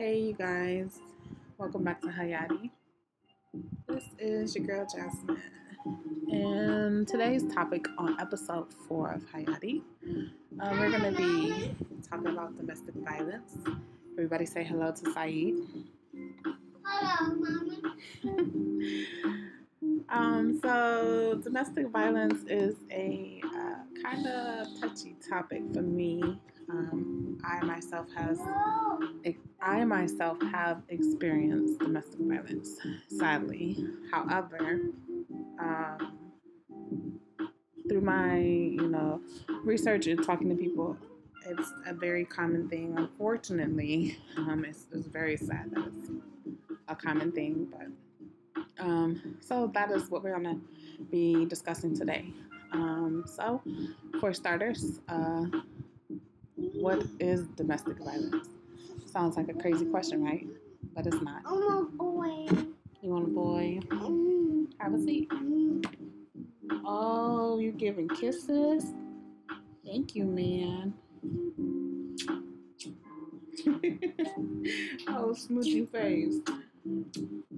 Hey, you guys. Welcome back to Hayati. This is your girl Jasmin. And today's topic on episode four of Hayati, uh, we're going to be talking about domestic violence. Everybody say hello to Saeed. Hello, Mommy. Um, so, domestic violence is a uh, kind of touchy topic for me. Um, I myself has I myself have experienced domestic violence, sadly. However, um, through my you know research and talking to people, it's a very common thing. Unfortunately, um, it's, it's very sad that it's a common thing, but um, so that is what we're gonna be discussing today. Um, so, for starters, uh, what is domestic violence? Sounds like a crazy question, right? But it's not. I'm a boy. You want a boy? Mm, Have a seat. Oh, you're giving kisses? Thank you, man. oh, smoochy face.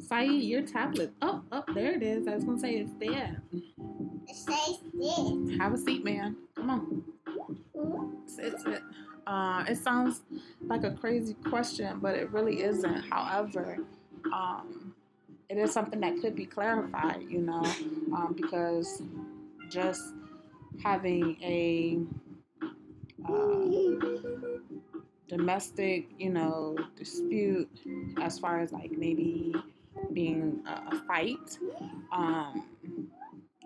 Saeed, your tablet. Oh, oh, there it is. I was gonna say it's there. It says this. Have a seat, man. Come on. Sit, sit. Uh, it sounds like a crazy question, but it really isn't. However, um, it is something that could be clarified, you know, um, because just having a uh, domestic, you know, dispute as far as like maybe being a, a fight, um,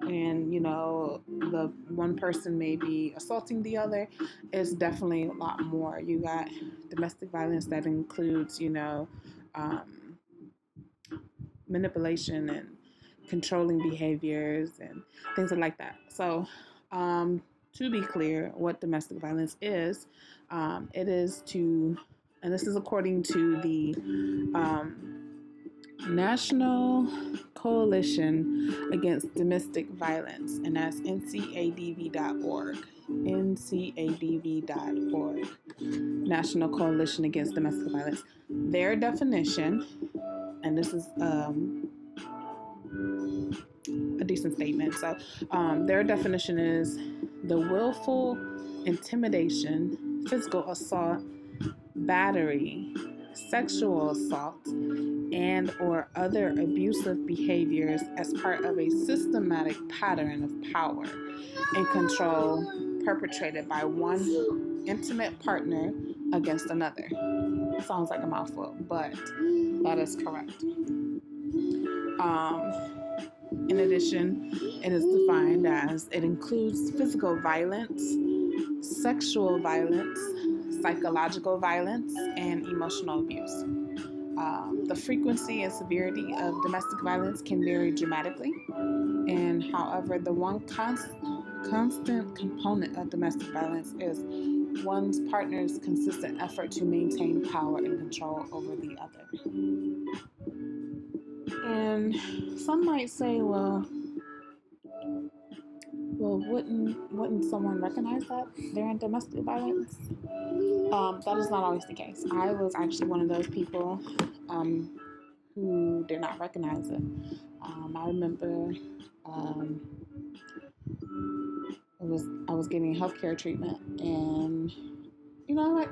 and you know, the one person may be assaulting the other, it's definitely a lot more. You got domestic violence that includes, you know, um, manipulation and controlling behaviors and things like that. So, um, to be clear, what domestic violence is, um, it is to, and this is according to the um, National Coalition Against Domestic Violence, and that's ncadv.org. ncadv.org. National Coalition Against Domestic Violence. Their definition, and this is um, a decent statement. So, um, their definition is the willful intimidation, physical assault, battery, sexual assault, and or other abusive behaviors as part of a systematic pattern of power and control perpetrated by one intimate partner against another. Sounds like a mouthful, but that is correct. Um, in addition, it is defined as it includes physical violence, sexual violence, psychological violence, and emotional abuse. Um, the frequency and severity of domestic violence can vary dramatically, and however, the one const- constant component of domestic violence is one's partner's consistent effort to maintain power and control over the other. And some might say, well, well, wouldn't wouldn't someone recognize that they're in domestic violence? Um, that is not always the case. I was actually one of those people um, who did not recognize it. Um, I remember um, it was I was getting healthcare treatment, and you know,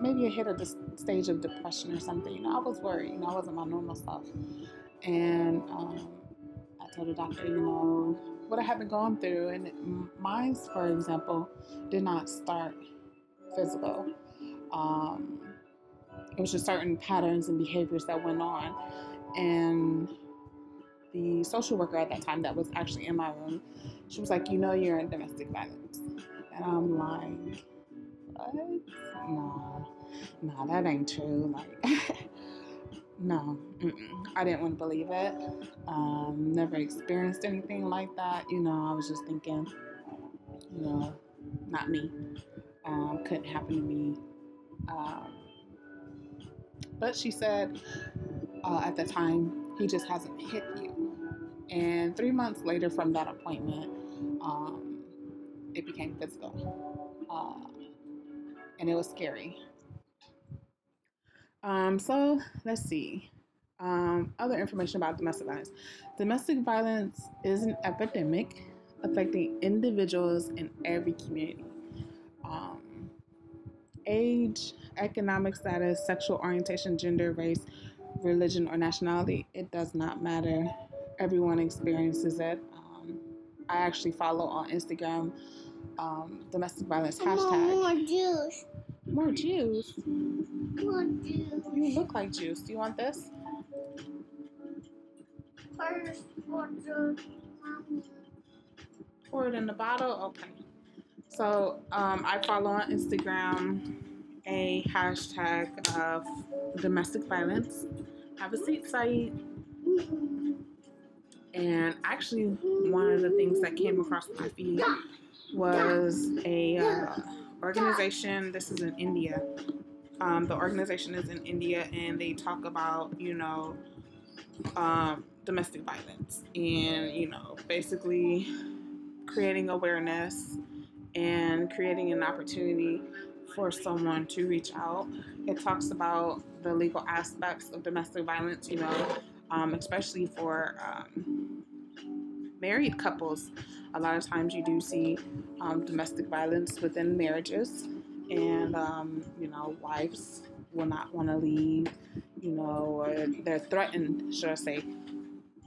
maybe I hit a stage of depression or something. You know, I was worried. You know, I wasn't my normal self, and um, I told the doctor, you know, what I had been going through, and mine, for example, did not start physical. Um, it was just certain patterns and behaviors that went on, and the social worker at that time that was actually in my room, she was like, "You know, you're in domestic violence," and I'm like, "What? Nah, no, that ain't true." Like. No. I didn't want to believe it. Um, never experienced anything like that. You know, I was just thinking, you know, not me. Um, couldn't happen to me. Um, but she said uh, at the time, he just hasn't hit you. And three months later from that appointment, um, it became physical. Uh, and it was scary. Um, so let's see. Um, other information about domestic violence. Domestic violence is an epidemic affecting individuals in every community. Um, age, economic status, sexual orientation, gender, race, religion, or nationality, it does not matter. Everyone experiences it. Um, I actually follow on Instagram um, domestic violence More, hashtag. More juice. More juice. You look like juice. Do you want this? First, more juice. Pour it in the bottle. Okay. So um, I follow on Instagram a hashtag of domestic violence. Have a seat site. And actually, one of the things that came across my feed was a uh, organization. This is in India. Um, the organization is in India, and they talk about you know um, domestic violence and you know basically creating awareness and creating an opportunity for someone to reach out. It talks about the legal aspects of domestic violence, you know, um, especially for um, married couples. A lot of times you do see um, domestic violence within marriages, and um, you know, wives will not want to leave, you know, or they're threatened, should I say.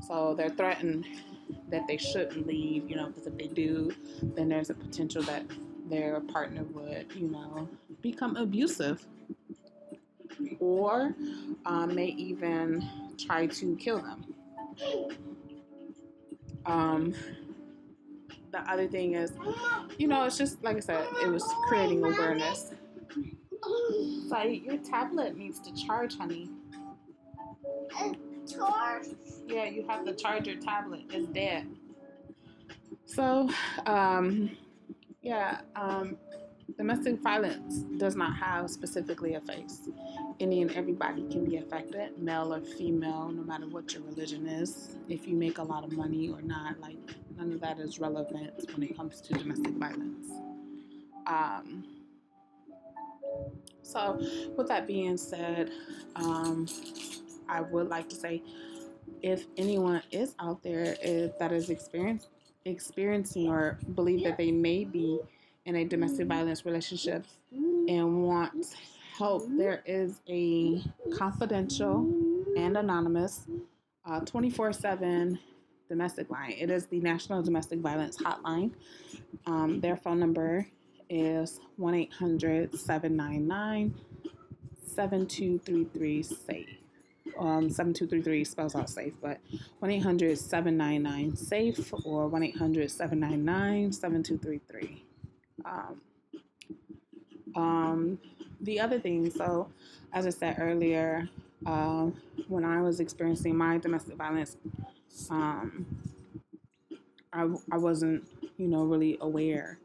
So they're threatened that they shouldn't leave, you know, because if they do, then there's a potential that their partner would, you know, become abusive or um, may even try to kill them. Um, the other thing is, you know, it's just like I said, it was creating awareness. So your tablet needs to charge, honey. Torch. Yeah, you have to charge your tablet. It's dead. So, um, yeah, um, domestic violence does not have specifically a face. Any and everybody can be affected, male or female, no matter what your religion is. If you make a lot of money or not, like none of that is relevant when it comes to domestic violence. Um, so, with that being said, um, I would like to say if anyone is out there if that is experiencing or believe that they may be in a domestic violence relationship and want help, there is a confidential and anonymous 24 7 domestic line. It is the National Domestic Violence Hotline. Um, their phone number is 1 800 799 7233 SAFE um, 7233 spells out safe, but 1 800 799 SAFE or 1 800 799 7233. Um, um, the other thing, so as I said earlier, uh, when I was experiencing my domestic violence, um, I, I wasn't, you know, really aware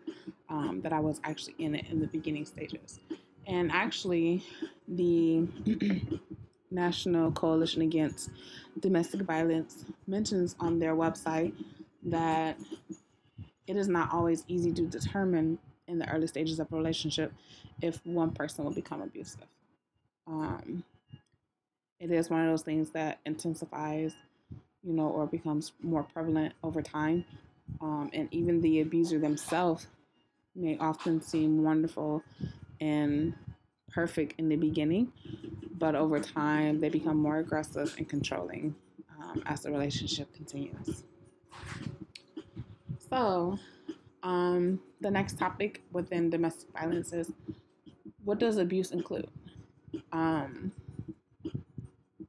um, that I was actually in it in the beginning stages. And actually, the National Coalition Against Domestic Violence mentions on their website that it is not always easy to determine in the early stages of a relationship if one person will become abusive. Um, it is one of those things that intensifies, you know, or becomes more prevalent over time. Um, and even the abuser themselves may often seem wonderful and perfect in the beginning, but over time they become more aggressive and controlling um, as the relationship continues. So, um, the next topic within domestic violence is what does abuse include? Um,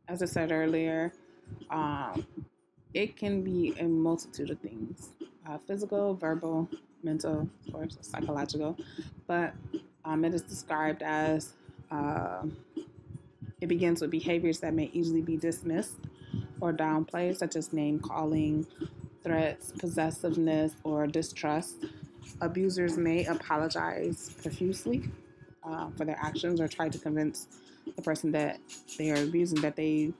as I said earlier, um, it can be a multitude of things uh, physical, verbal, mental, of course, psychological, but um, it is described as uh, it begins with behaviors that may easily be dismissed or downplayed, such as name calling, threats, possessiveness, or distrust. Abusers may apologize profusely uh, for their actions or try to convince the person that they are abusing that they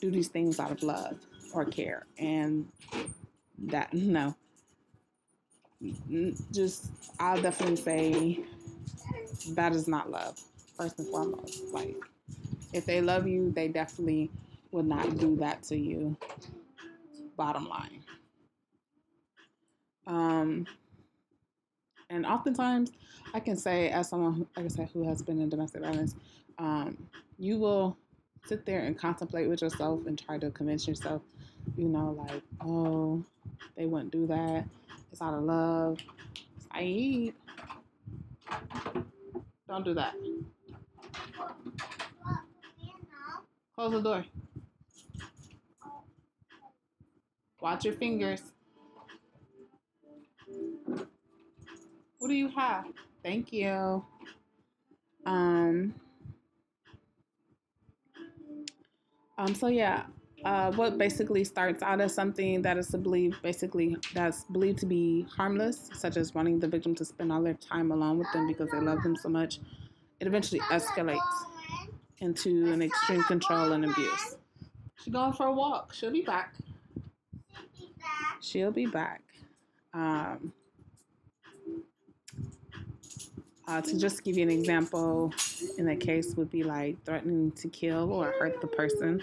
do these things out of love or care. And that, no. Just, I'll definitely say that is not love, first and foremost. Like, If they love you, they definitely would not do that to you. Bottom line. Um, and oftentimes, I can say, as someone, like I said, who has been in domestic violence, um, you will sit there and contemplate with yourself and try to convince yourself, you know, like, oh, they wouldn't do that. It's out of love. I Saeed, don't do that. Close the door. Watch your fingers. What do you have? Thank you. Um. Um. So yeah, uh, what basically starts out as something that is believed, basically that's believed to be harmless, such as wanting the victim to spend all their time alone with them because they love them so much, it eventually escalates into an extreme control and abuse. She's going for a walk. She'll be back. She'll be back. Um, uh, to just give you an example, in that case would be like threatening to kill or hurt the person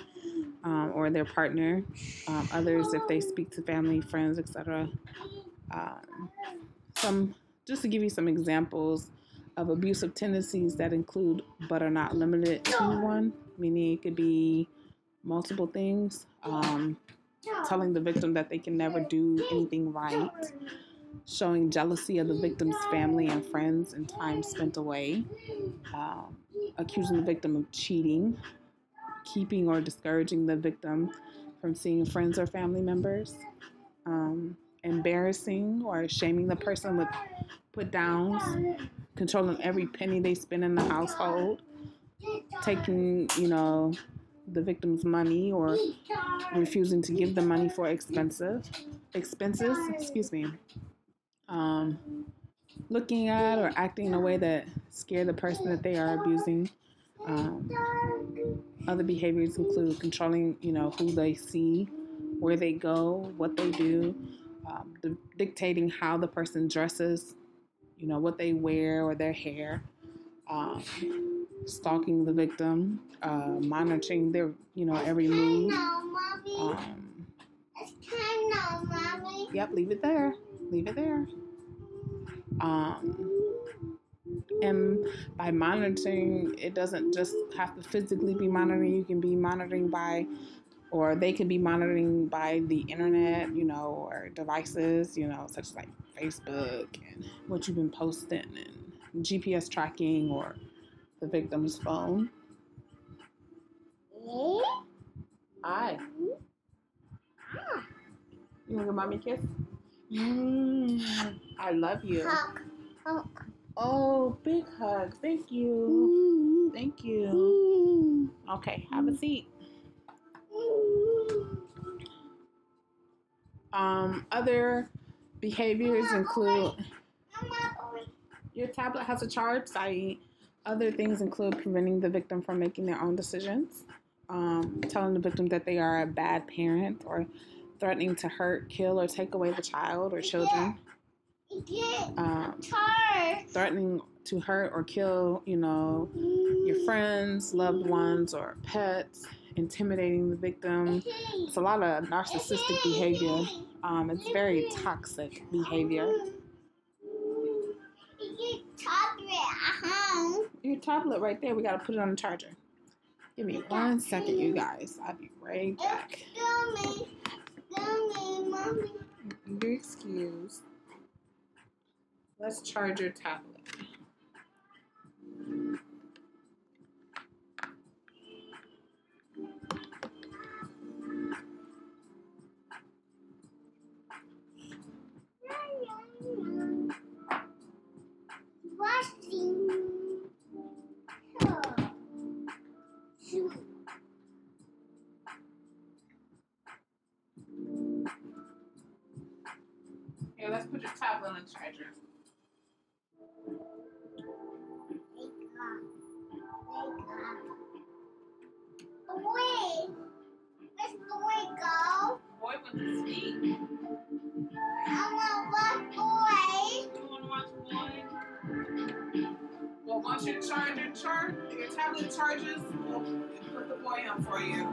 um, or their partner. Um, others, if they speak to family, friends, etc. Um, some, just to give you some examples of abusive tendencies that include but are not limited to one, meaning it could be multiple things. Um, telling the victim that they can never do anything right, showing jealousy of the victim's family and friends and time spent away, um, accusing the victim of cheating, keeping or discouraging the victim from seeing friends or family members, um, embarrassing or shaming the person with put downs, controlling every penny they spend in the household, taking, you know, the victim's money or refusing to give the money for expensive expenses, excuse me. Um, looking at or acting in a way that scare the person that they are abusing. Um, other behaviors include controlling, you know, who they see, where they go, what they do, um, the, dictating how the person dresses, you know, what they wear or their hair, um, stalking the victim, uh, monitoring their, you know, every move. Um, yep, leave it there. Leave it there. Um, and by monitoring, it doesn't just have to physically be monitoring. You can be monitoring by, or they can be monitoring by the internet, you know, or devices, you know, such as like Facebook and what you've been posting and GPS tracking or the victim's phone. Hi. You want to give mommy a kiss? Mm, I love you. Hug, hug. Oh, big hug. Thank you. Thank you. Okay, have a seat. Um, other behaviors include your tablet has a charge. I other things include preventing the victim from making their own decisions, um, telling the victim that they are a bad parent, or threatening to hurt, kill, or take away the child or children. Um, threatening to hurt or kill, you know, your friends, loved ones, or pets, intimidating the victim. It's a lot of narcissistic behavior. Um, it's very toxic behavior. Your tablet right there, we gotta put it on the charger. Give me one second, you guys. I'll be right back. You're excused. Let's charge your tablet. Here, let's put your tablet on the charger. Wait, where's the boy go? Boy with the speak. I want to watch boy. You wanna watch boy? Well, once your charger chart, your tablet charges, we'll put the boy on for you.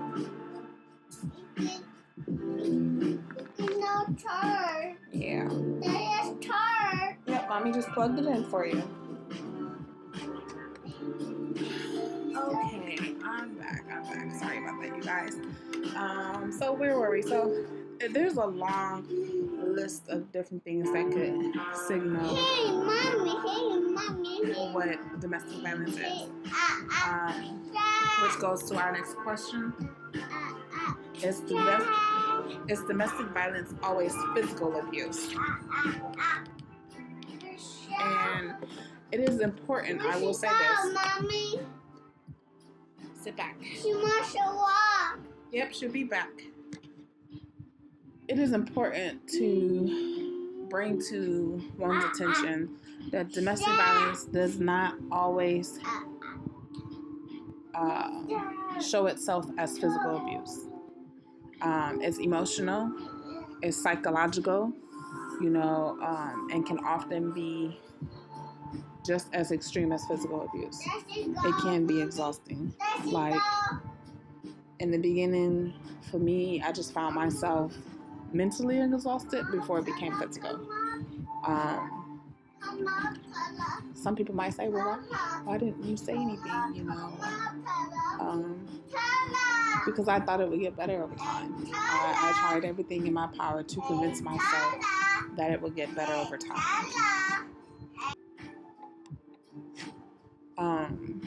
No charge. Yeah. Mommy just plugged it in for you. Okay, I'm back. I'm back. Sorry about that, you guys. Um, so where were we? So uh, there's a long list of different things that could signal Hey, mommy. Hey, mommy. Hey. what domestic violence is. ah, ah, Um, which goes to our next question: ah, Is domestic is domestic violence always physical abuse? Ah, ah. And it is important. I will say this. Mommy, Sit back. she to walk. Yep, she'll be back. It is important to bring to one's attention that domestic violence does not always uh, show itself as physical abuse. Um, it's emotional, it's psychological, you know, um, and can often be just as extreme as physical abuse. It can be exhausting. like- in the beginning, for me, I just found myself mentally exhausted before it became physical. Um, some people might say, well, why, why didn't you say anything, you know? Um, because I thought it would get better over time. I, I tried everything in my power to convince myself that it would get better over time. Um,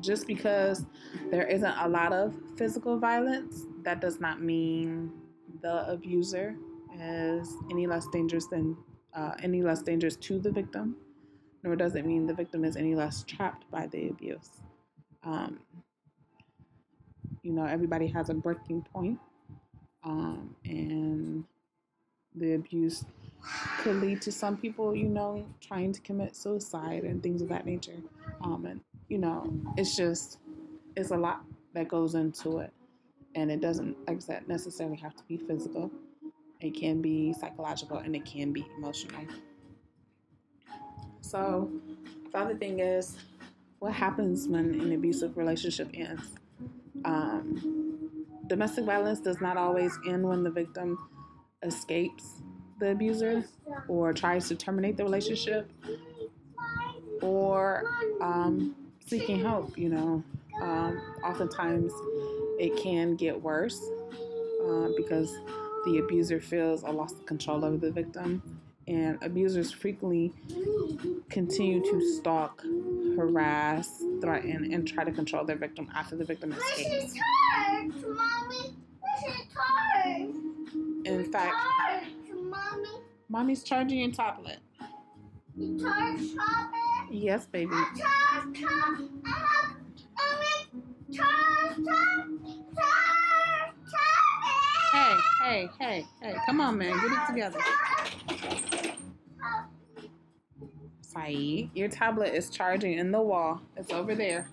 just because there isn't a lot of physical violence, that does not mean the abuser is any less dangerous than uh, any less dangerous to the victim, nor does it mean the victim is any less trapped by the abuse. Um, you know, everybody has a breaking point, um, and the abuse could lead to some people, you know, trying to commit suicide and things of that nature. Um, and you know, it's just it's a lot that goes into it, and it doesn't, like I said, necessarily have to be physical. It can be psychological and it can be emotional. So, the other thing is, what happens when an abusive relationship ends? Um, domestic violence does not always end when the victim escapes the abuser or tries to terminate the relationship or um, seeking help. You know, um, oftentimes it can get worse uh, because the abuser feels a loss of control over the victim, and abusers frequently continue to stalk, harass, threaten, and try to control their victim after the victim escapes. This is charge, mommy. This is charge. In fact. Mommy's charging your tablet. You charge chocolate. Yes, baby. I charge, charge. I have. Charge, charge, charge, charge. Hey, hey, hey, hey, come on, man, get it together. Saeed, your tablet is charging in the wall. It's over there.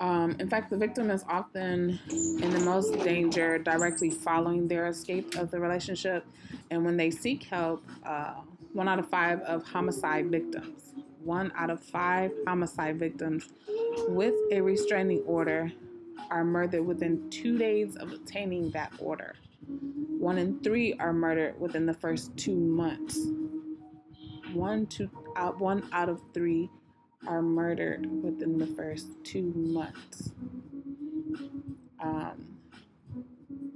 Um, in fact, the victim is often in the most danger directly following their escape of the relationship. And when they seek help, uh, one out of five of homicide victims, one out of five homicide victims with a restraining order are murdered within two days of obtaining that order. One in three are murdered within the first two months. One to out one out of three are murdered within the first two months. Um,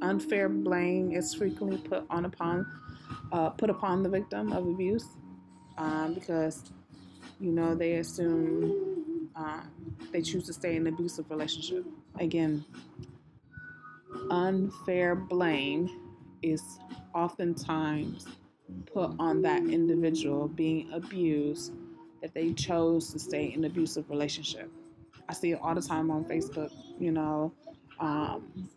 unfair blame is frequently put on upon uh, put upon the victim of abuse um, because you know they assume um, they choose to stay in an abusive relationship. Again, unfair blame is oftentimes put on that individual being abused that they chose to stay in an abusive relationship. I see it all the time on Facebook, you know, um,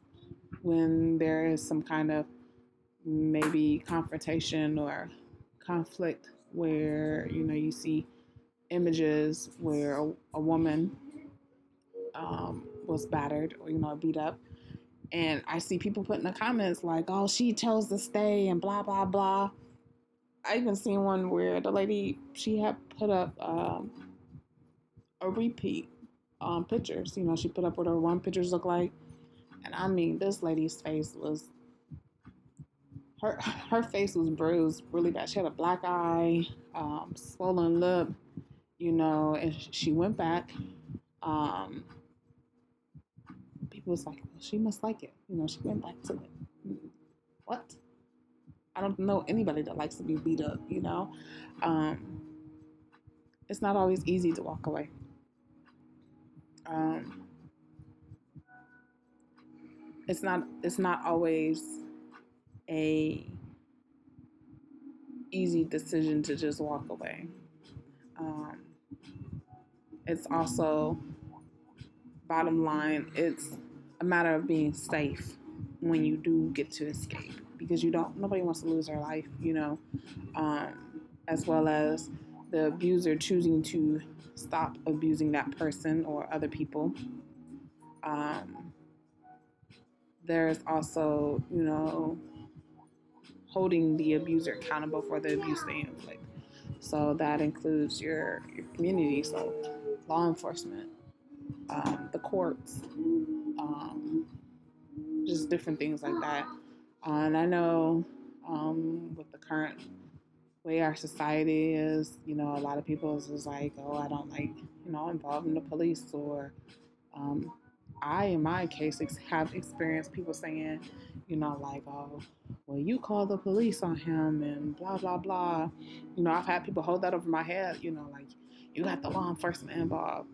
when there is some kind of maybe confrontation or conflict where, you know, you see images where a, a woman um, was battered or, you know, beat up. And I see people put in the comments like, oh, she chose to stay and blah, blah, blah. I even seen one where the lady she had put up um, a repeat um, pictures. You know, she put up what her one pictures look like, and I mean, this lady's face was her her face was bruised really bad. She had a black eye, um, swollen lip, you know, and she went back. Um, people was like, well, she must like it, you know. She went back to it. What? I don't know anybody that likes to be beat up, you know. Um, it's not always easy to walk away. Um, it's not. It's not always a easy decision to just walk away. Um, it's also bottom line. It's a matter of being safe when you do get to escape because you don't. Nobody wants to lose their life, you know. Um, as well as the abuser choosing to stop abusing that person or other people. Um, there's also, you know, holding the abuser accountable for the abuse they inflict. So that includes your, your community, so law enforcement, um, the courts, um, just different things like that. Uh, and I know um, with the current way our society is, you know, a lot of people is just like, oh, I don't like, you know, involving the police or um, I, in my case, ex- have experienced people saying, you know, like, oh, well, you call the police on him and blah, blah, blah. You know, I've had people hold that over my head, you know, like, you got the law enforcement involved.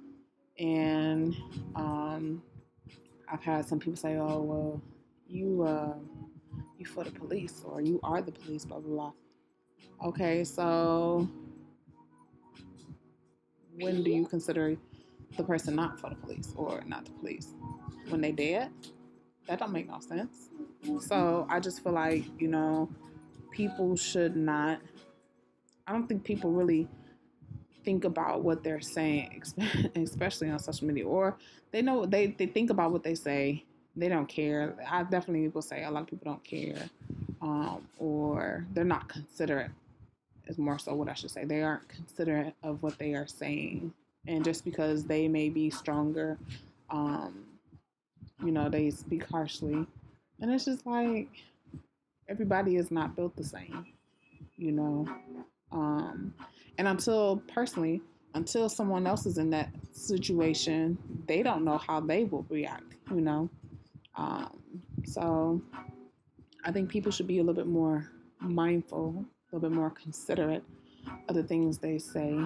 And um, I've had some people say, oh, well, you, uh, for the police or you are the police, blah, blah, blah. Okay, so when do you consider the person not for the police or not the police? When they dead? That don't make no sense. So I just feel like, you know, people should not I don't think people really think about what they're saying, especially on social media, or they know they, they think about what they say. They don't care. I definitely will say a lot of people don't care, um, or they're not considerate. Is more so what I should say. They aren't considerate of what they are saying, and just because they may be stronger, um, you know, they speak harshly, and it's just like everybody is not built the same, you know. Um, and until personally, until someone else is in that situation, they don't know how they will react, you know. Um, so I think people should be a little bit more mindful, a little bit more considerate of the things they say,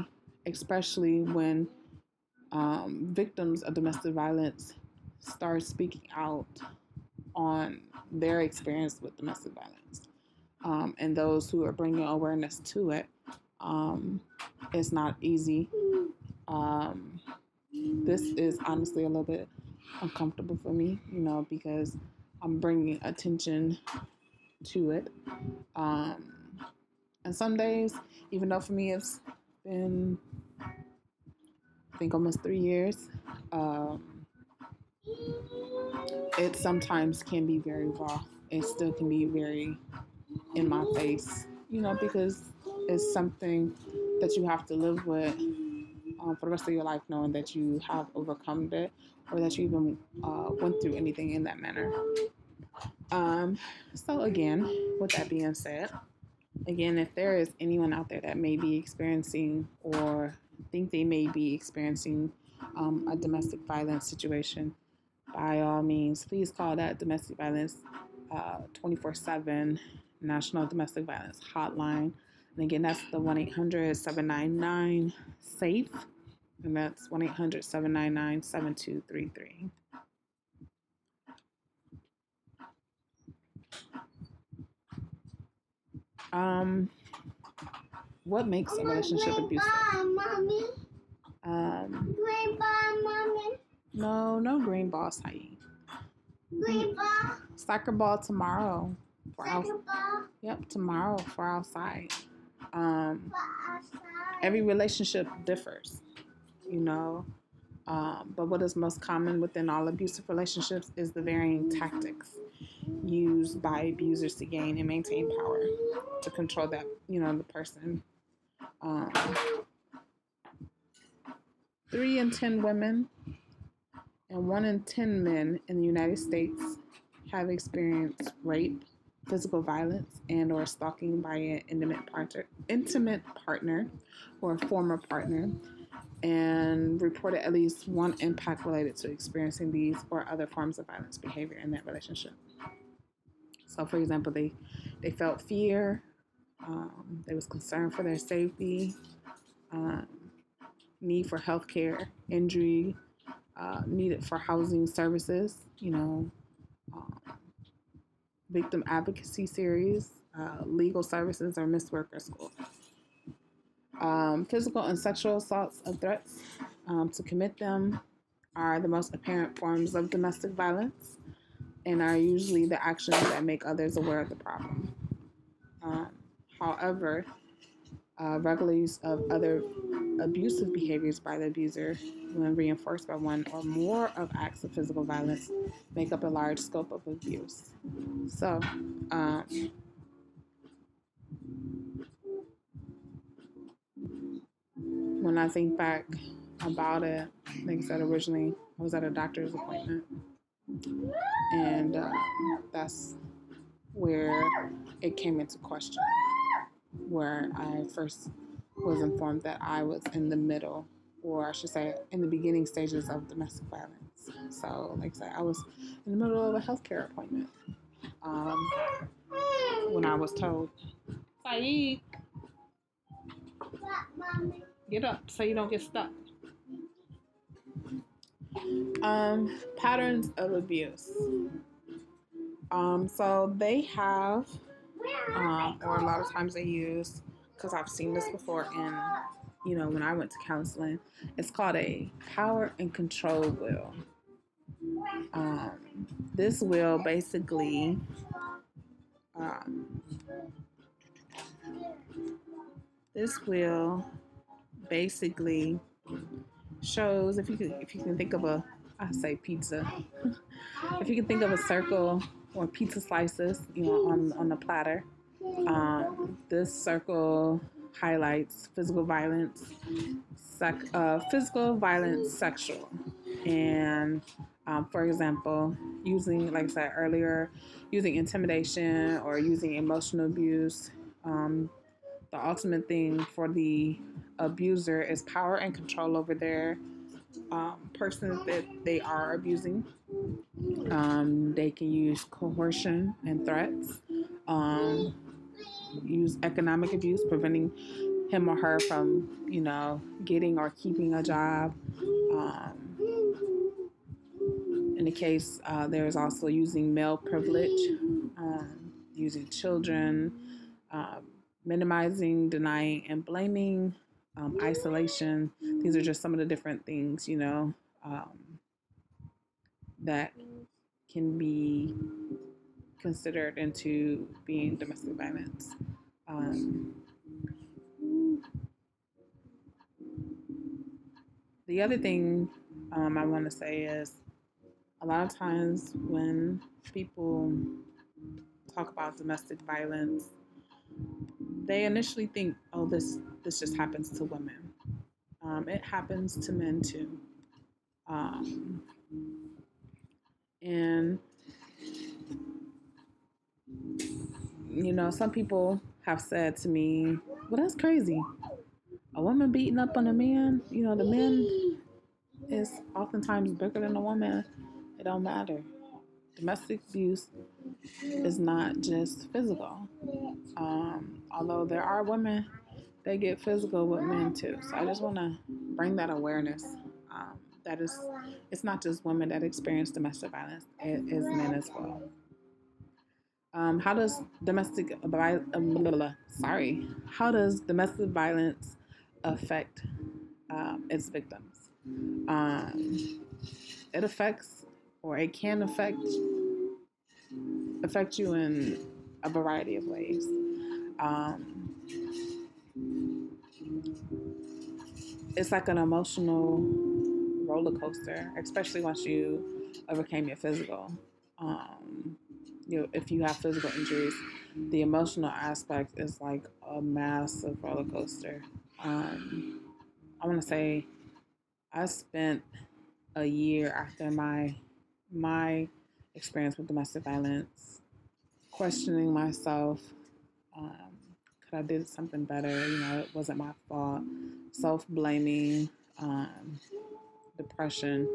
especially when um, victims of domestic violence start speaking out on their experience with domestic violence. Um, and those who are bringing awareness to it um, it's not easy. Um, this is honestly a little bit uncomfortable for me, you know, because I'm bringing attention to it. Um, and some days, even though for me it's been, I think, almost three years, um, it sometimes can be very raw. It still can be very in my face, you know, because it's something that you have to live with um, for the rest of your life, knowing that you have overcome it or that you even uh, went through anything in that manner. Um, so, again, with that being said, again, if there is anyone out there that may be experiencing or think they may be experiencing um, a domestic violence situation, by all means, please call that domestic violence uh, 24 7 National Domestic Violence Hotline. And again, that's the 1 800 799 SAFE. And that's 1 800 799 7233. Um, what makes a relationship abusive? mommy. Um, Green ball, mommy. no, no green ball, Saeed. Green ball. Soccer ball tomorrow for out, Soccer ball. Yep, tomorrow for outside. Um, every relationship differs, you know. Um, but what is most common within all abusive relationships is the varying tactics used by abusers to gain and maintain power to control that, you know, the person. Um, three in 10 women and one in 10 men in the United States have experienced rape, physical violence, and or stalking by an intimate partner, intimate partner or former partner and reported at least one impact related to experiencing these or other forms of violence behavior in that relationship. So, for example, they they felt fear, um, they was concerned for their safety, um, need for health care, injury, uh, needed for housing services, you know, um, victim advocacy series, uh, legal services, or Miss work or school. Um, physical and sexual assaults and threats um, to commit them are the most apparent forms of domestic violence and are usually the actions that make others aware of the problem. Um, however, uh, regular use of other abusive behaviors by the abuser, when reinforced by one or more of acts of physical violence, make up a large scope of abuse. So, um, when I think back about it, like I said originally, I was at a doctor's appointment, and uh, that's where it came into question, where I first was informed that I was in the middle, or I should say, in the beginning stages of domestic violence. So, like I said, I was in the middle of a healthcare appointment um, when I was told, Saeed, get up so you don't get stuck. Um, patterns of abuse. Um, so they have, um, or a lot of times they use, because I've seen this before in, you know, when I went to counseling, it's called a power and control wheel. Um, this will basically um, this will basically shows if you can if you can think of a I say pizza. if you can think of a circle or pizza slices, you know, on on the platter. Um, this circle highlights physical violence, sec, uh, physical violence, sexual, and um, for example, using like I said earlier, using intimidation or using emotional abuse. Um, the ultimate thing for the abuser is power and control over their um, person that they are abusing. Um, they can use coercion and threats, um, use economic abuse, preventing him or her from, you know, getting or keeping a job. Um, in the case, uh, there's also using male privilege, um, using children, um, minimizing, denying, and blaming, um, isolation. These are just some of the different things, you know, um, that can be considered into being domestic violence. Um, the other thing um, I want to say is a lot of times when people talk about domestic violence, they initially think, oh, this this just happens to women. Um, it happens to men too. Um, and you know, some people have said to me, "Well, that's crazy. A woman beating up on a man. You know, the man is oftentimes bigger than a woman. It don't matter. Domestic abuse is not just physical. Um, although there are women that get physical with men too. So I just want to bring that awareness. Um, that is, it's not just women that experience domestic violence; it is men as well. Um, how does domestic um, sorry, how does domestic violence affect um, its victims? Um, it affects, or it can affect, affect you in a variety of ways. Um, it's like an emotional roller coaster, especially once you overcame your physical. Um, you know, if you have physical injuries, the emotional aspect is like a massive roller coaster. Um, I want to say I spent a year after my my experience with domestic violence, questioning myself. Um, could I did something better? You know, it wasn't my fault. Self blaming, um, depression,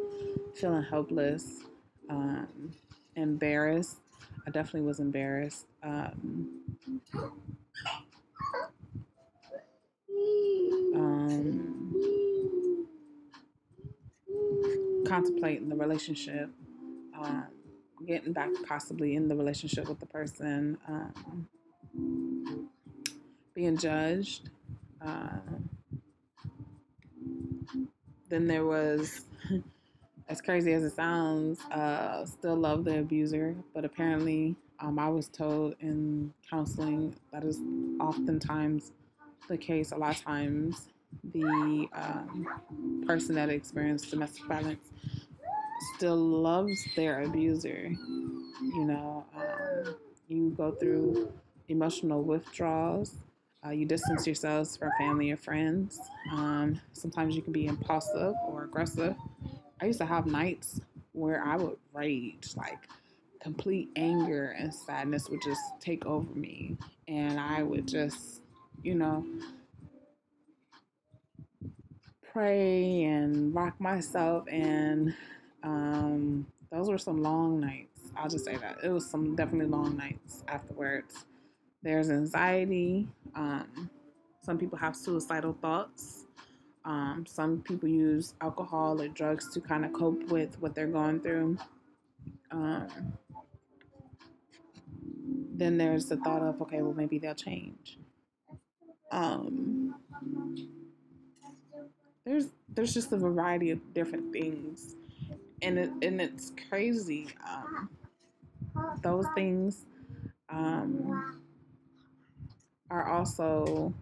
feeling helpless, um, embarrassed. I definitely was embarrassed. Um, um, contemplating the relationship, um, getting back possibly in the relationship with the person, um, being judged. Uh, then there was, as crazy as it sounds, uh, still love the abuser, but apparently um, I was told in counseling that is oftentimes the case. A lot of times, the um, person that experienced domestic violence still loves their abuser. You know, um, you go through emotional withdrawals. Uh, you distance yourselves from family or friends. Um, sometimes you can be impulsive or aggressive. I used to have nights where I would rage, like complete anger and sadness would just take over me. And I would just, you know, pray and rock myself. And um, those were some long nights. I'll just say that. It was some definitely long nights afterwards. There's anxiety. Um, some people have suicidal thoughts. Um, some people use alcohol or drugs to kind of cope with what they're going through. Um, then there's the thought of, okay, well, maybe they'll change. Um, there's there's just a variety of different things, and it, and it's crazy. Um, those things um, are also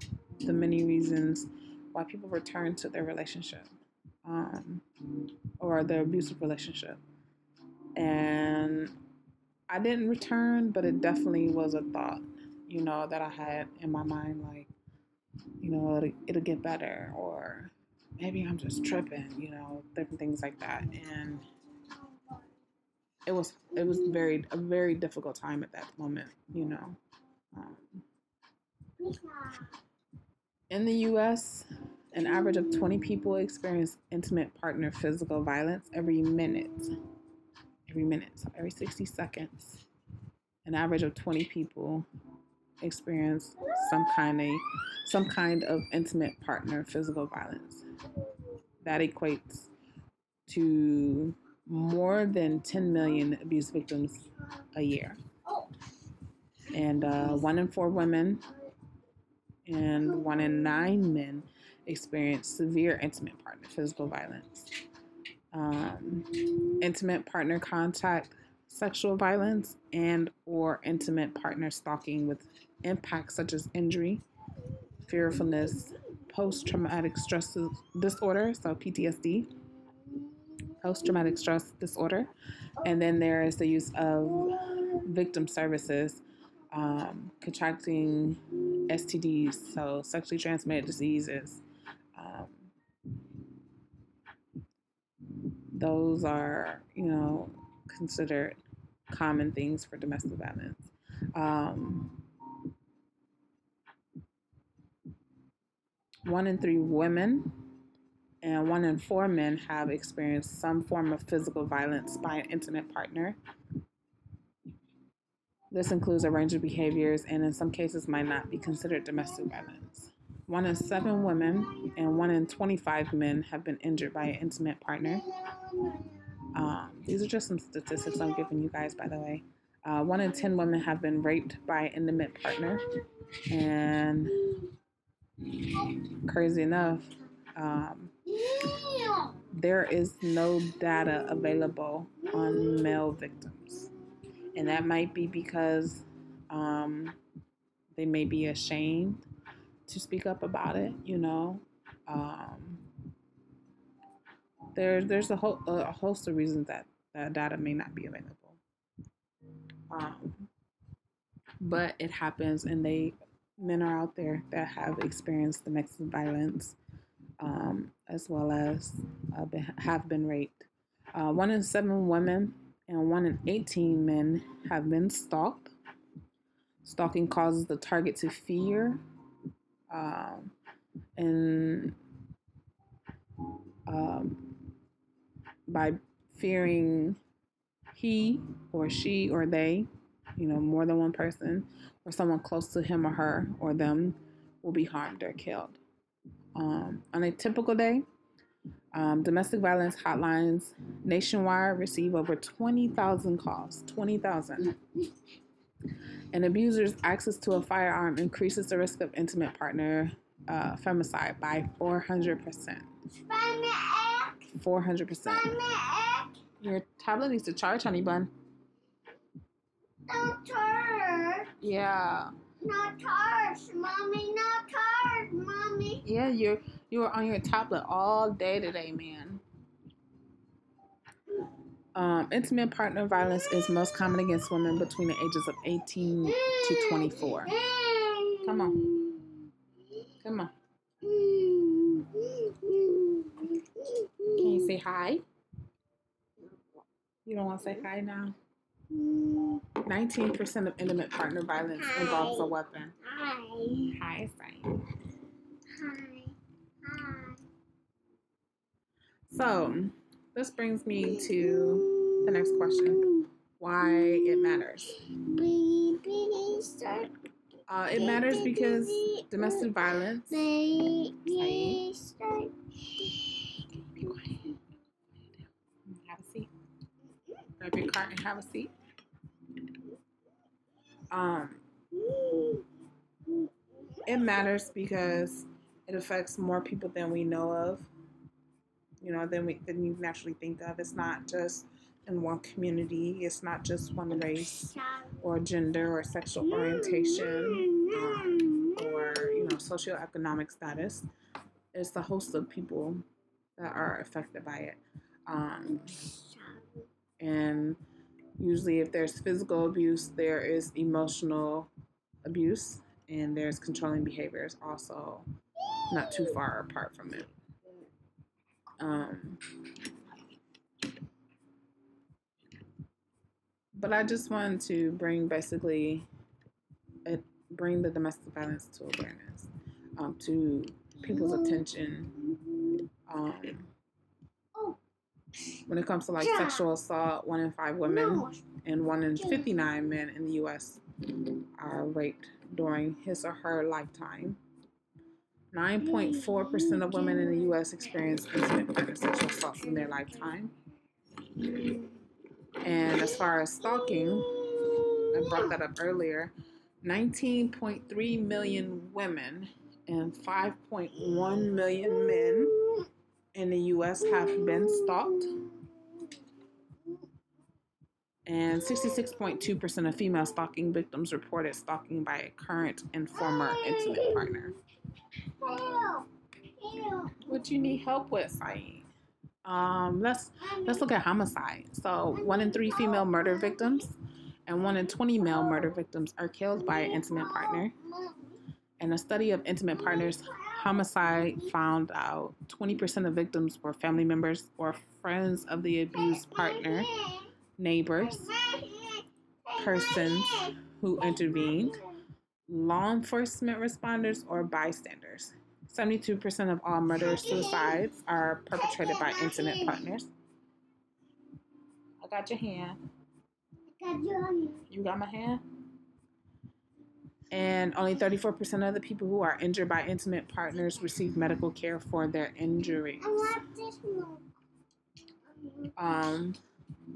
the many reasons why people return to their relationship um, or their abusive relationship. And I didn't return, but it definitely was a thought, you know, that I had in my mind, like, you know, it'll, it'll get better, or maybe I'm just tripping, you know, different things like that. And it was it was very a very difficult time at that moment, you know. Um, in the U.S., an average of 20 people experience intimate partner physical violence every minute. Every minute, so every 60 seconds, an average of 20 people experience some kind of some kind of intimate partner physical violence. That equates to more than 10 million abuse victims a year. And uh, one in four women and one in nine men experience severe intimate partner physical violence. Um, intimate partner contact sexual violence and or intimate partner stalking with impacts such as injury fearfulness post-traumatic stress disorder so ptsd post-traumatic stress disorder and then there is the use of victim services um, contracting stds so sexually transmitted diseases um, those are you know considered common things for domestic violence um, one in three women and one in four men have experienced some form of physical violence by an intimate partner. This includes a range of behaviors and, in some cases, might not be considered domestic violence. One in seven women and one in 25 men have been injured by an intimate partner. Um, these are just some statistics I'm giving you guys, by the way. Uh, one in 10 women have been raped by an intimate partner. And crazy enough, um, there is no data available on male victims. And that might be because um, they may be ashamed to speak up about it, you know. Um, There, there's a, whole, a host of reasons that that data may not be available. Um, but it happens, and they men are out there that have experienced domestic violence, um, as well as uh, have been raped. Uh, one in seven women and one in 18 men have been stalked. Stalking causes the target to fear um, and um, by fearing he or she or they, you know, more than one person, or someone close to him or her or them will be harmed or killed. Um, on a typical day, um, domestic violence hotlines nationwide receive over 20,000 calls. 20,000. An abuser's access to a firearm increases the risk of intimate partner uh, femicide by 400%. 400%. Your tablet needs to charge, honey bun. Not charge. Yeah. Not charge, mommy. Not charge, mommy. Yeah, you're you were on your tablet all day today, man. Um, intimate partner violence is most common against women between the ages of 18 to 24. Come on. Come on. Can you say hi? You don't want to say hi now? 19% of intimate partner violence involves a weapon. Hi. Hi. Hi. Hi. So, this brings me to the next question why it matters. Uh, it matters because domestic violence. Have a seat. Grab your cart and have a seat. Um, it matters because it affects more people than we know of. You know, than we than you naturally think of. It's not just in one community. It's not just one race or gender or sexual orientation um, or you know socioeconomic status. It's the host of people that are affected by it. Um, and usually, if there's physical abuse, there is emotional abuse, and there's controlling behaviors also not too far apart from it. Um, but I just wanted to bring basically it, bring the domestic violence to awareness, um, to people's attention. Um, when it comes to like sexual assault, one in five women and one in 59 men in the U.S. are raped during his or her lifetime. 9.4% of women in the U.S. experience intimate sexual assault in their lifetime. And as far as stalking, I brought that up earlier 19.3 million women and 5.1 million men in the US have been stalked. And 66.2% of female stalking victims reported stalking by a current and former intimate partner. What you need help with, Saeed? Um, let's let's look at homicide. So one in three female murder victims and one in 20 male murder victims are killed by an intimate partner. And a study of intimate partners homicide found out 20% of victims were family members or friends of the abused partner, neighbors, persons who intervened, law enforcement responders, or bystanders. 72% of all murder suicides are perpetrated by intimate partners. I got your hand. I got your hand. You got my hand? And only 34% of the people who are injured by intimate partners receive medical care for their injuries. Um,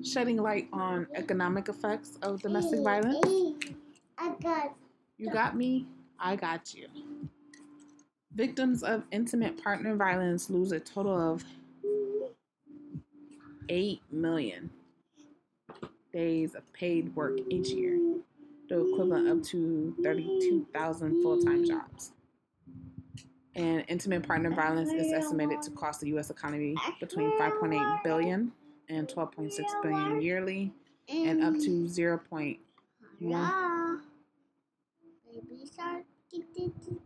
shedding light on economic effects of domestic violence. I got. You got me, I got you. Victims of intimate partner violence lose a total of 8 million days of paid work each year, the equivalent of to 32,000 full time jobs. And intimate partner violence is estimated to cost the U.S. economy between 5.8 billion and 12.6 billion yearly, and up to 0.1. Baby shark.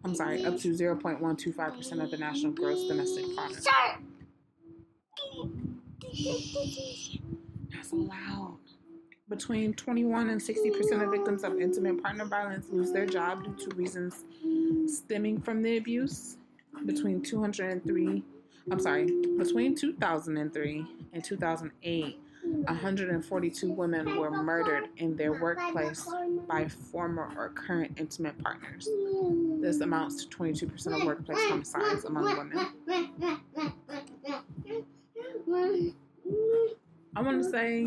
I'm sorry, up to 0.125 percent of the national gross domestic product. Shark. That's loud. Between 21 and 60 percent of victims of intimate partner violence lose their job due to reasons stemming from the abuse. Between 203, I'm sorry, between 2003 and 2008, 142 women were murdered in their workplace by former or current intimate partners. This amounts to 22% of workplace homicides among women. I want to say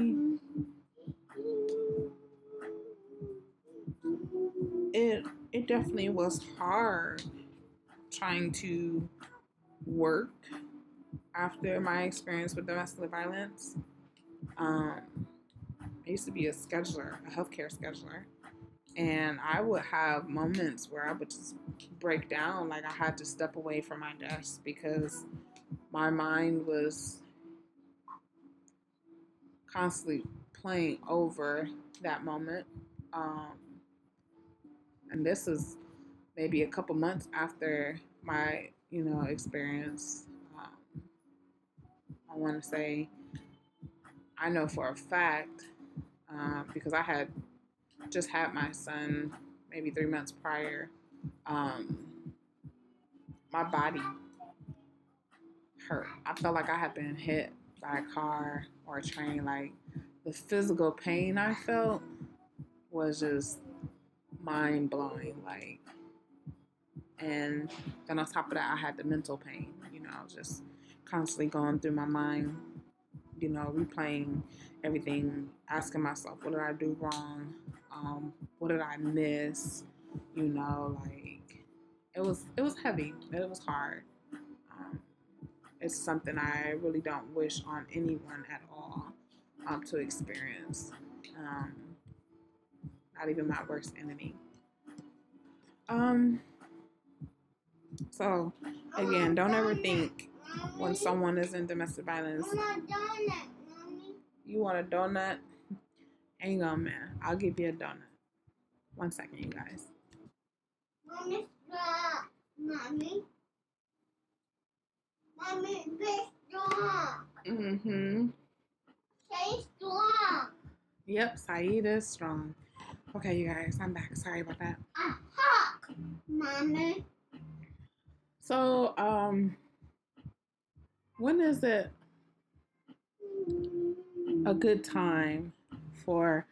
it it definitely was hard trying to work after my experience with domestic violence. Um, I used to be a scheduler, a healthcare scheduler, and I would have moments where I would just break down, like I had to step away from my desk because my mind was constantly playing over that moment. Um, and this is maybe a couple months after my, you know, experience. Um, I want to say, I know for a fact um, because I had just had my son maybe three months prior. Um, my body hurt. I felt like I had been hit by a car or a train. Like the physical pain I felt was just mind blowing. Like, and then on top of that, I had the mental pain. You know, I was just constantly going through my mind. You know, replaying everything, asking myself, what did I do wrong? Um, what did I miss? You know, like it was it was heavy. It was hard. Um, it's something I really don't wish on anyone at all um, to experience. Um, not even my worst enemy. Um. So again, don't ever think when someone is in domestic violence, I want a donut, you want a donut. Hang on, man. I'll give you a donut. One second, you guys. Mommy. Mommy. Mommy, be strong. Mm-hmm. Stay strong. Yep, Saeed is strong. Okay, you guys, I'm back. Sorry about that. A hawk. Mommy. So, um, when is it a good time for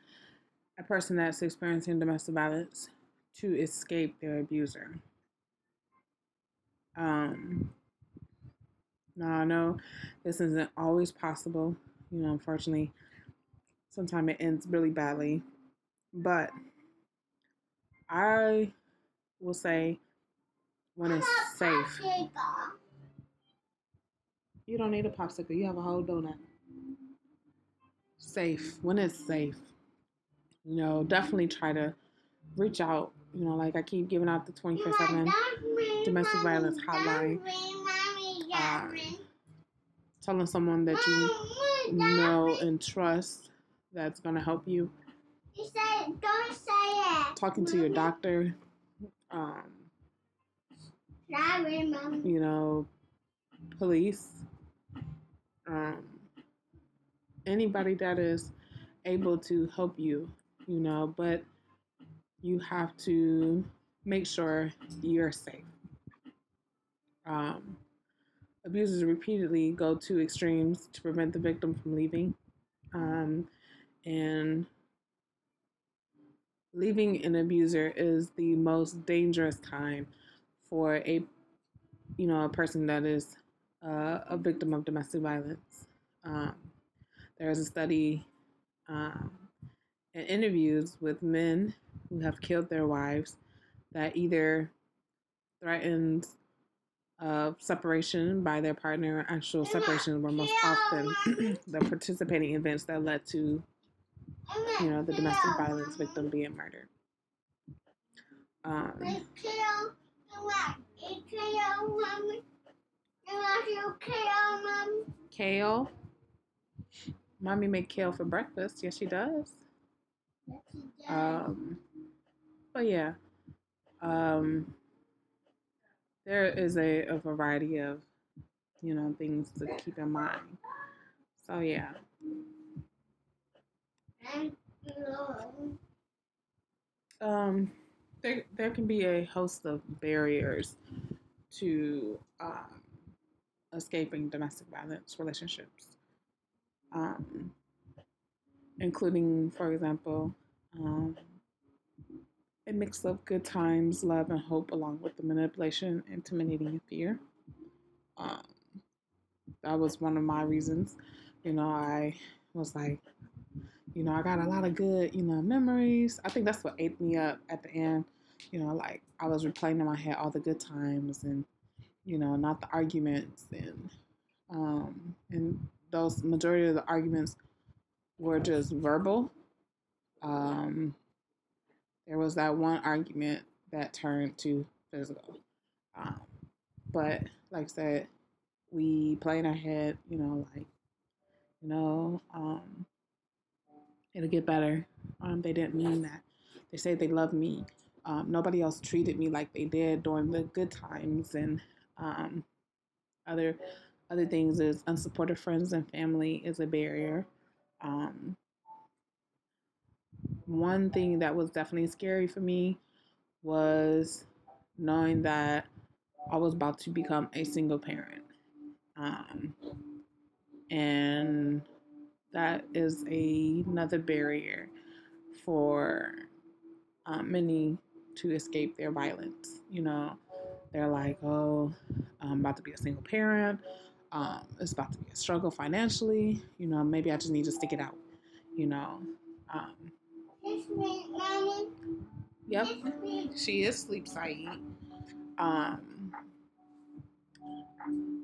a person that's experiencing domestic violence to escape their abuser? Um, now I know this isn't always possible. You know, unfortunately, sometimes it ends really badly. But I will say when it's safe. You don't need a popsicle. You have a whole donut. Safe. When it's safe. You know, definitely try to reach out. You know, like I keep giving out the 24 7 domestic violence hotline. Uh, telling someone that you know and trust that's going to help you. You say it. Don't say it. Talking to your doctor. Um, you know, police, um, anybody that is able to help you, you know, but you have to make sure you're safe. Um, abusers repeatedly go to extremes to prevent the victim from leaving. Um, and leaving an abuser is the most dangerous time for a you know a person that is uh, a victim of domestic violence. Um, there is a study um, and interviews with men who have killed their wives that either threatened uh, separation by their partner, or actual separation were most often the participating events that led to you know the domestic violence victim being murdered. Um, kale, mommy. You kale, mommy? Make kale for breakfast. Yes, she does. Yes, he does. Um, but yeah, um, there is a, a variety of, you know, things to keep in mind. So yeah, um, there there can be a host of barriers to um, escaping domestic violence relationships, um, including, for example, um, a mix of good times, love, and hope, along with the manipulation, intimidating, and fear. Um, that was one of my reasons. You know, I was like, you know, I got a lot of good, you know, memories. I think that's what ate me up at the end. You know, like I was replaying in my head all the good times and, you know, not the arguments and um and those majority of the arguments were just verbal. Um there was that one argument that turned to physical. Um, but like I said, we play in our head, you know, like, you know, um, it'll get better. Um, they didn't mean that. They say they love me. Um, nobody else treated me like they did during the good times, and um, other other things is unsupported friends and family is a barrier. Um, one thing that was definitely scary for me was knowing that I was about to become a single parent. Um, and that is a, another barrier for um, many to escape their violence. You know, they're like, oh, I'm about to be a single parent. Um, it's about to be a struggle financially. You know, maybe I just need to stick it out. You know, um, yep. She is sleep Saeed. Um,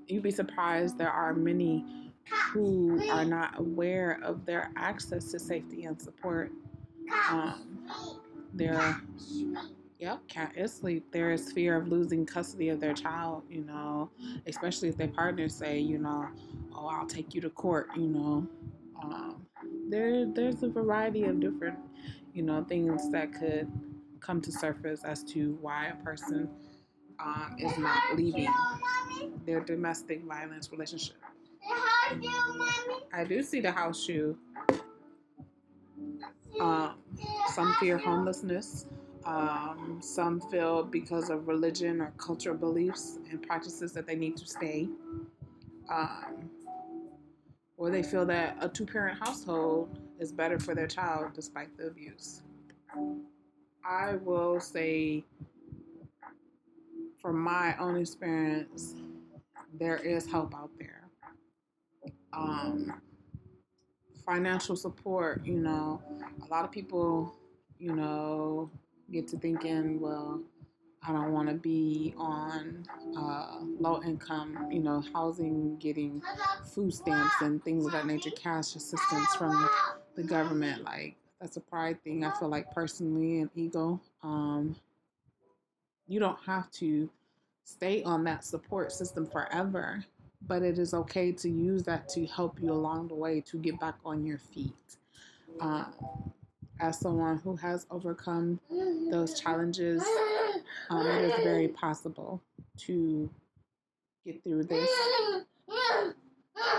you'd be surprised there are many who are not aware of their access to safety and support. Um, yep, is sleep. There is fear of losing custody of their child. You know, especially if their partners say, you know, oh, I'll take you to court. You know, um, there there's a variety of different, you know, things that could come to surface as to why a person um, is not leaving their domestic violence relationship. I do see the house shoe. Um, some fear homelessness. Um, some feel because of religion or cultural beliefs and practices that they need to stay. Um, or they feel that a two parent household is better for their child despite the abuse. I will say, from my own experience, there is help out there. Um, financial support, you know, a lot of people, you know, get to thinking, well, I don't want to be on uh, low income, you know, housing, getting food stamps and things of that nature, cash assistance from the government. Like, that's a pride thing, I feel like, personally, and ego. Um, you don't have to stay on that support system forever, but it is okay to use that to help you along the way to get back on your feet. Um, as someone who has overcome those challenges, um, it is very possible to get through this.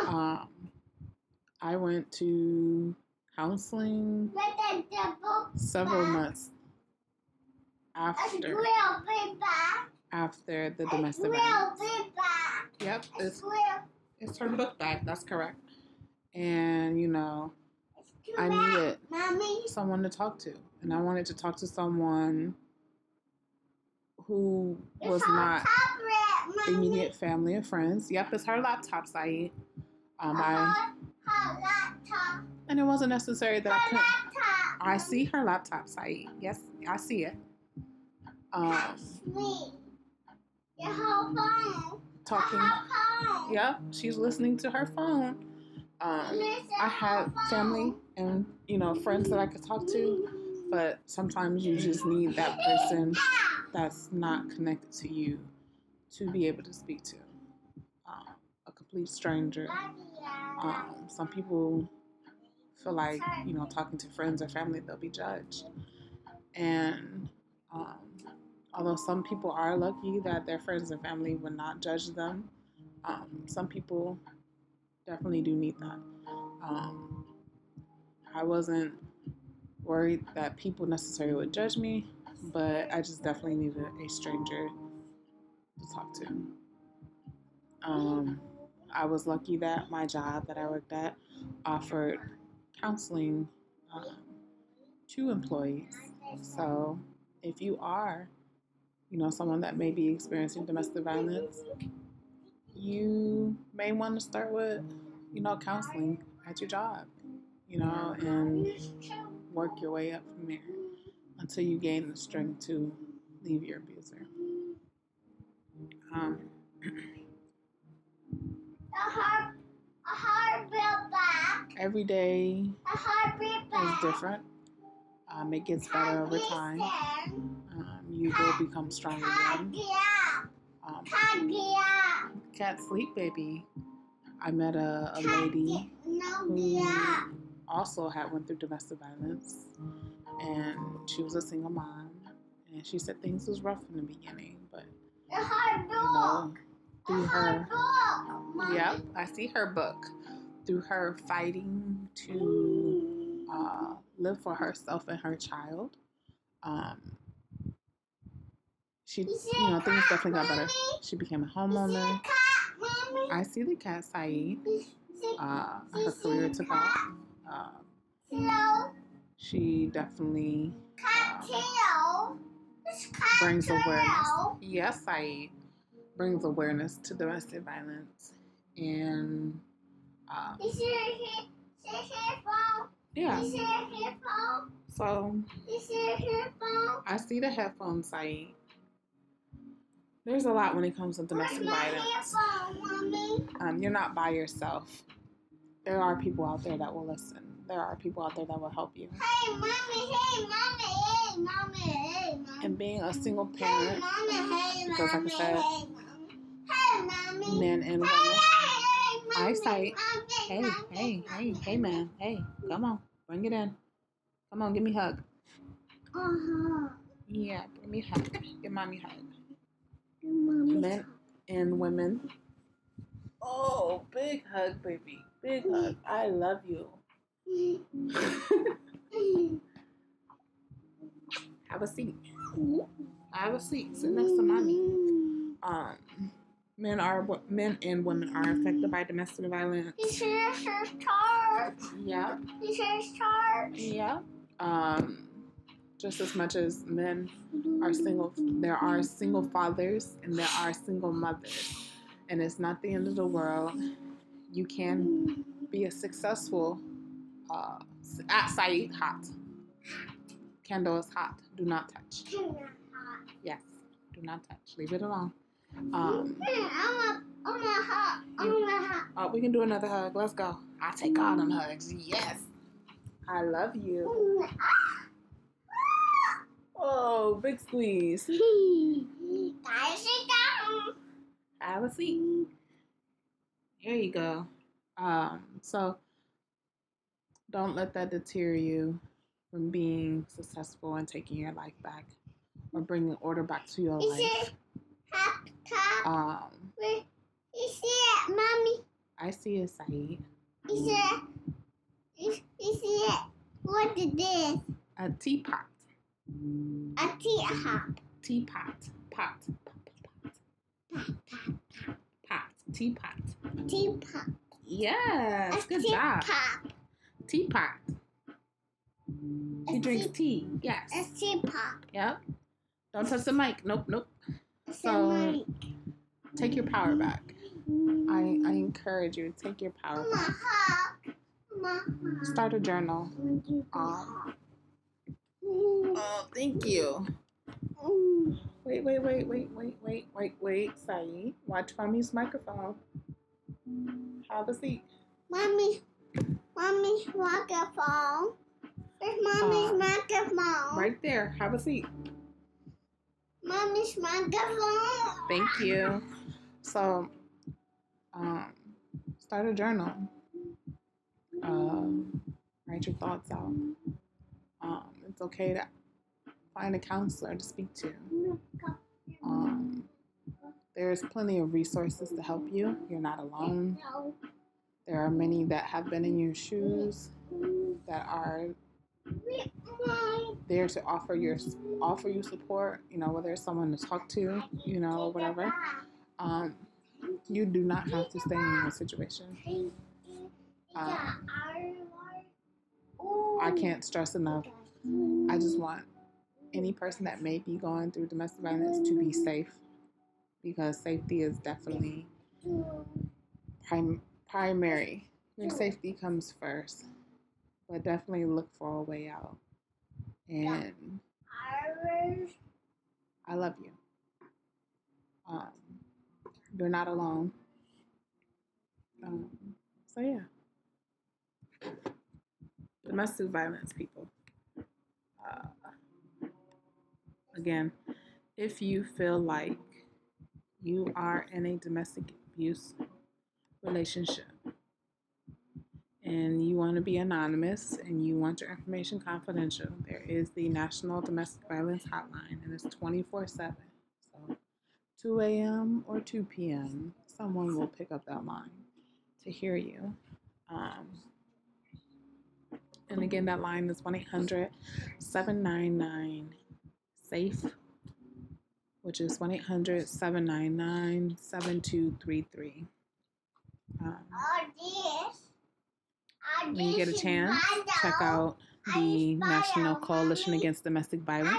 Um, I went to counseling several months after after the domestic violence. Yep, it's it's her book bag. That's correct. And you know, I needed Mommy. someone to talk to, and I wanted to talk to someone who was not immediate family and friends. Yep, it's her laptop site. Um, I and it wasn't necessary that I couldn't. I see her laptop site. Yes, I see it. Um, Your whole phone. talking. Yep, she's listening to her phone. Um, I had family and you know friends that I could talk to, but sometimes you just need that person that's not connected to you to be able to speak to um, a complete stranger. Um, some people feel like, you know, talking to friends or family, they'll be judged. And um, although some people are lucky that their friends and family would not judge them, um, some people definitely do need that. Um, I wasn't worried that people necessarily would judge me, but I just definitely needed a stranger to talk to. Um, I was lucky that my job that I worked at offered counseling um, to employees. So if you are, you know, someone that may be experiencing domestic violence, you may want to start with, you know, counseling at your job, you know, and work your way up from there until you gain the strength to leave your abuser. Um, A heart, a heartbeat back. every day is different. Um, it gets better over time. Um, you will become stronger again. Um, can't sleep, baby. I met a, a lady who also had went through domestic violence, and she was a single mom. And she said things was rough in the beginning, but you know, through her, book. Yep, I see her book. Through her fighting to uh, live for herself and her child, um, she, you know, things definitely got better. She became a homeowner. a cat, mommy? I see the cat, Saeed. Uh, her career took off. Tail. she definitely um, tail. It's cat brings awareness. Yes, Saeed brings awareness to domestic violence, and um, You see a he- see yeah. You see headphone? So You see headphone? I see the headphones, Saeed. There's a lot when it comes to domestic violence. Um, you're not by yourself. There are people out there that will listen. There are people out there that will help you. Hey, mommy, hey, mommy, hey, mommy, hey, mommy. And being a single Hey, parent, mommy, hey, because like I mommy, said, hey, mommy. Hey, mommy. men and Hey, women. hey, mommy, Eyesight. Hey, hey, hey, hey, man. Hey, come on. Bring it in. Come on, give me a hug. Uh-huh. Yeah, give me a hug. Give mommy a hug. Mommy. Men and women. Oh, big hug, baby. Big hug. I love you. Have a seat. Have a seat. Sit next to mommy. Um, men are men and women are affected by domestic violence. He says his charge. Yeah, He says charge. yeah. Um, just as much as men are single, there are single fathers and there are single mothers, and it's not the end of the world. You can be a successful. Uh, at Saeed hot. Candle is hot. Do not touch. Yes, do not touch. Leave it alone. Um, I'm a, I'm a hot. I'm a hot. oh, we can do another hug. Let's go. I take all them hugs. Yes. I love you. Oh, big squeeze. Guys, sit down. Have a seat. There you go. Um, so don't let that deter you from being successful and taking your life back or bringing order back to your You life. top. Um, You see it, mommy? I see it, Saeed. See it? You, you see it? What is this? A teapot. A teacup. Teapot. Pot. Pot. Pot. Pot. Pot. Teapot. Teapot. Yes. A Good job. teapot. Teapot. He A drinks tea-. Yes. A teapot. Yep. Don't touch the mic. Nope, nope. It's So-. Take your power back. I, I encourage you to take your power back. hawk. I'm a hawk. Start a journal. Would you be hawk? Oh, thank you. Mm. Wait, wait, wait, wait, wait, wait, wait, wait, Saeed. Watch mommy's microphone. Have a seat. Mommy, mommy's microphone. There's mommy's Uh, microphone. Right there. Have a seat. Mommy's microphone. Thank you. So, um, start a journal. Um, write your thoughts out. Um, it's okay to find a counselor to speak to. Um, there's plenty of resources to help you. You're not alone. There are many that have been in your shoes that are there to offer your offer you support. You know, whether it's someone to talk to, you know, whatever. Um, you do not have to stay in your situation. Um, I can't stress enough. I just want any person that may be going through domestic violence to be safe because safety is definitely prim- primary. Your safety comes first, but definitely look for a way out. And I love you. Um, you're not alone. Um, so yeah, domestic violence, people. Uh, again, if you feel like you are in a domestic abuse relationship and you want to be anonymous and you want your information confidential, there is the National Domestic Violence Hotline and it's 24 7. So 2 a.m. or 2 p.m., someone will pick up that line to hear you. Um, and again, that line is 1 800 799 SAFE, which is 1 800 799 7233. Um, When you get a chance, check out the National Coalition Against Domestic Violence.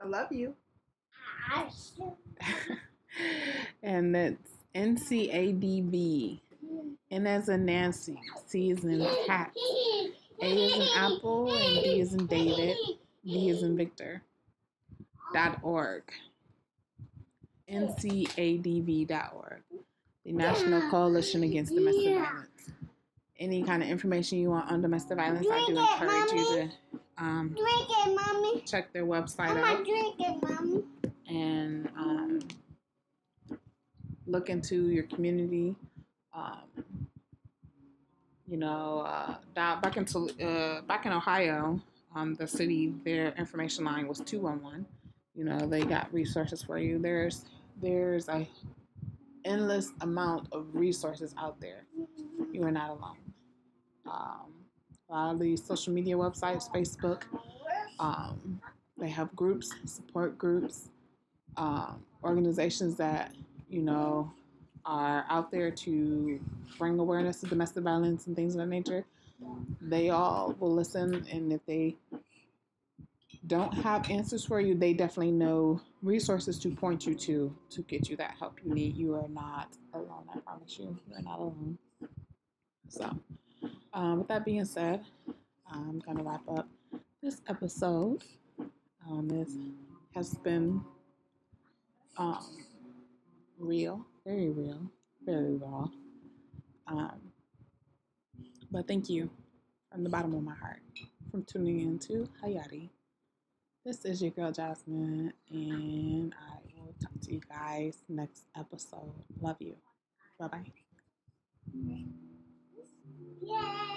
I love you. and that's NCADV. And as a Nancy, C is in cat, A is in apple, and D is in David, V is in Victor. Dot org. NCADV.org. The National Coalition Against Domestic Violence. Any kind of information you want on domestic violence, I do encourage you to um, Drink it, mommy. check their website I'm out drink it, mommy. and um, look into your community. Um, you know, uh, back into uh, back in Ohio, um, the city their information line was two one one. You know, they got resources for you. There's there's a endless amount of resources out there. You are not alone. Um, a lot of these social media websites, Facebook, um, they have groups, support groups, um, organizations that you know are out there to bring awareness to domestic violence and things of that nature. They all will listen, and if they don't have answers for you, they definitely know resources to point you to to get you that help you need. You are not alone. I promise you, you are not alone. So, um, with that being said, I'm gonna wrap up this episode. Um, this has been um, real, very real, very raw. Um, but thank you from the bottom of my heart from tuning in to Hayati. This is your girl Jasmin, and I will talk to you guys next episode. Love you. Bye bye. Yay!